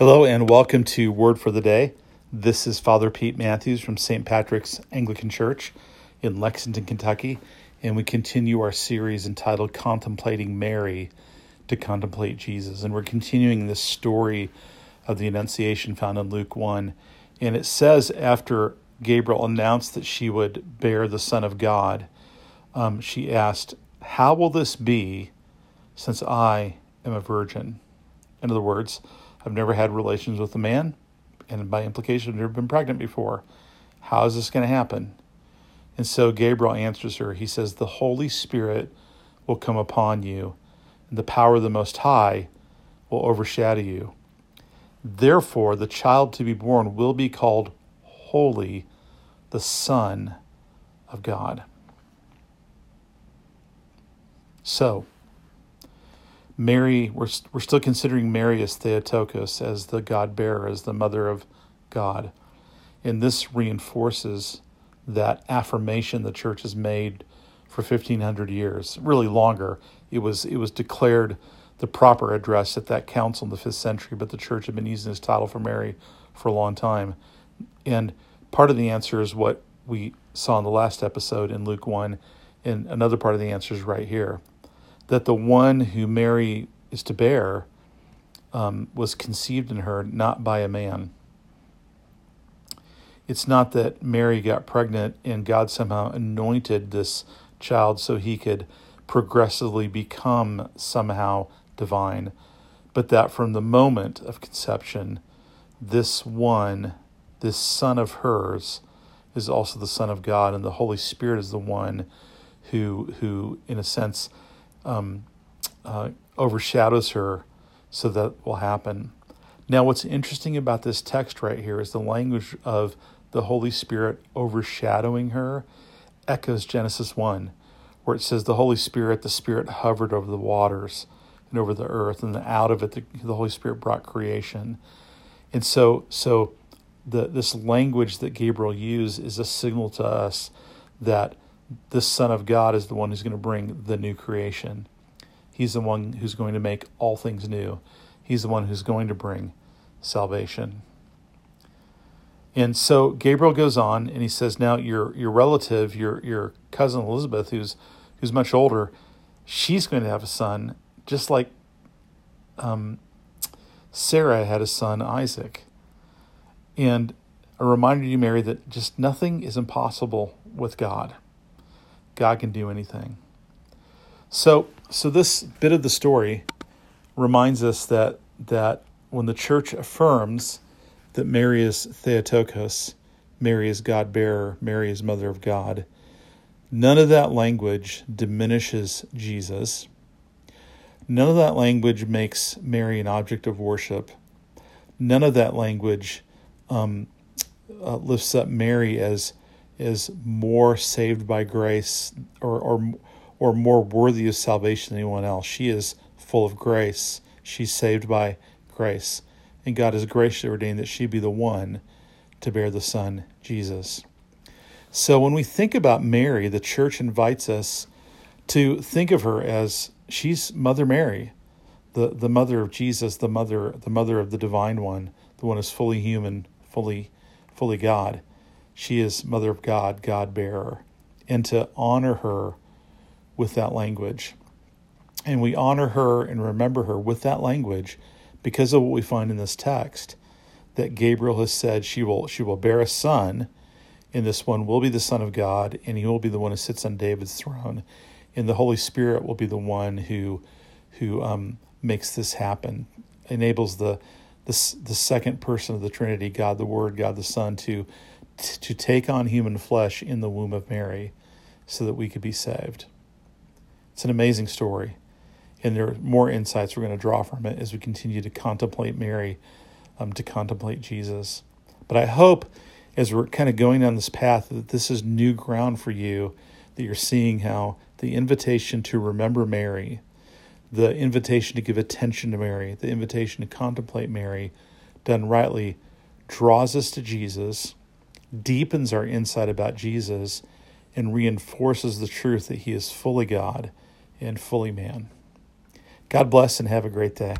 Hello and welcome to Word for the Day. This is Father Pete Matthews from St. Patrick's Anglican Church in Lexington, Kentucky, and we continue our series entitled Contemplating Mary to Contemplate Jesus. And we're continuing this story of the Annunciation found in Luke 1. And it says, after Gabriel announced that she would bear the Son of God, um, she asked, How will this be since I am a virgin? In other words, I've never had relations with a man, and by implication, I've never been pregnant before. How is this going to happen? And so Gabriel answers her. He says, The Holy Spirit will come upon you, and the power of the Most High will overshadow you. Therefore, the child to be born will be called Holy, the Son of God. So, Mary, we're, we're still considering Mary as Theotokos, as the God bearer, as the mother of God. And this reinforces that affirmation the church has made for 1500 years, really longer. It was, it was declared the proper address at that council in the fifth century, but the church had been using this title for Mary for a long time. And part of the answer is what we saw in the last episode in Luke 1, and another part of the answer is right here that the one who Mary is to bear um, was conceived in her not by a man. It's not that Mary got pregnant and God somehow anointed this child so he could progressively become somehow divine, but that from the moment of conception, this one, this son of hers, is also the Son of God, and the Holy Spirit is the one who, who in a sense, um, uh, overshadows her so that will happen. Now, what's interesting about this text right here is the language of the Holy Spirit overshadowing her echoes Genesis 1, where it says, The Holy Spirit, the Spirit hovered over the waters and over the earth, and out of it, the, the Holy Spirit brought creation. And so, so the, this language that Gabriel used is a signal to us that this Son of God is the one who's going to bring the new creation. He's the one who's going to make all things new. He's the one who's going to bring salvation. And so Gabriel goes on and he says, Now your your relative, your your cousin Elizabeth, who's who's much older, she's going to have a son, just like um, Sarah had a son, Isaac. And a reminder to you, Mary, that just nothing is impossible with God. God can do anything. So, so this bit of the story reminds us that that when the church affirms that Mary is Theotokos, Mary is God bearer, Mary is mother of God, none of that language diminishes Jesus. None of that language makes Mary an object of worship. None of that language um, uh, lifts up Mary as is more saved by grace or, or, or more worthy of salvation than anyone else. She is full of grace. She's saved by grace. And God has graciously ordained that she be the one to bear the Son, Jesus. So when we think about Mary, the church invites us to think of her as she's Mother Mary, the, the mother of Jesus, the mother, the mother of the divine one, the one who's fully human, fully, fully God. She is Mother of God, God bearer, and to honor her with that language. And we honor her and remember her with that language because of what we find in this text that Gabriel has said she will she will bear a son and this one will be the son of God and he will be the one who sits on David's throne and the Holy Spirit will be the one who who um, makes this happen enables the, the the second person of the Trinity God the Word God the Son to to take on human flesh in the womb of Mary so that we could be saved. It's an amazing story. And there are more insights we're going to draw from it as we continue to contemplate Mary, um, to contemplate Jesus. But I hope as we're kind of going down this path that this is new ground for you, that you're seeing how the invitation to remember Mary, the invitation to give attention to Mary, the invitation to contemplate Mary, done rightly, draws us to Jesus deepens our insight about Jesus and reinforces the truth that he is fully God and fully man. God bless and have a great day.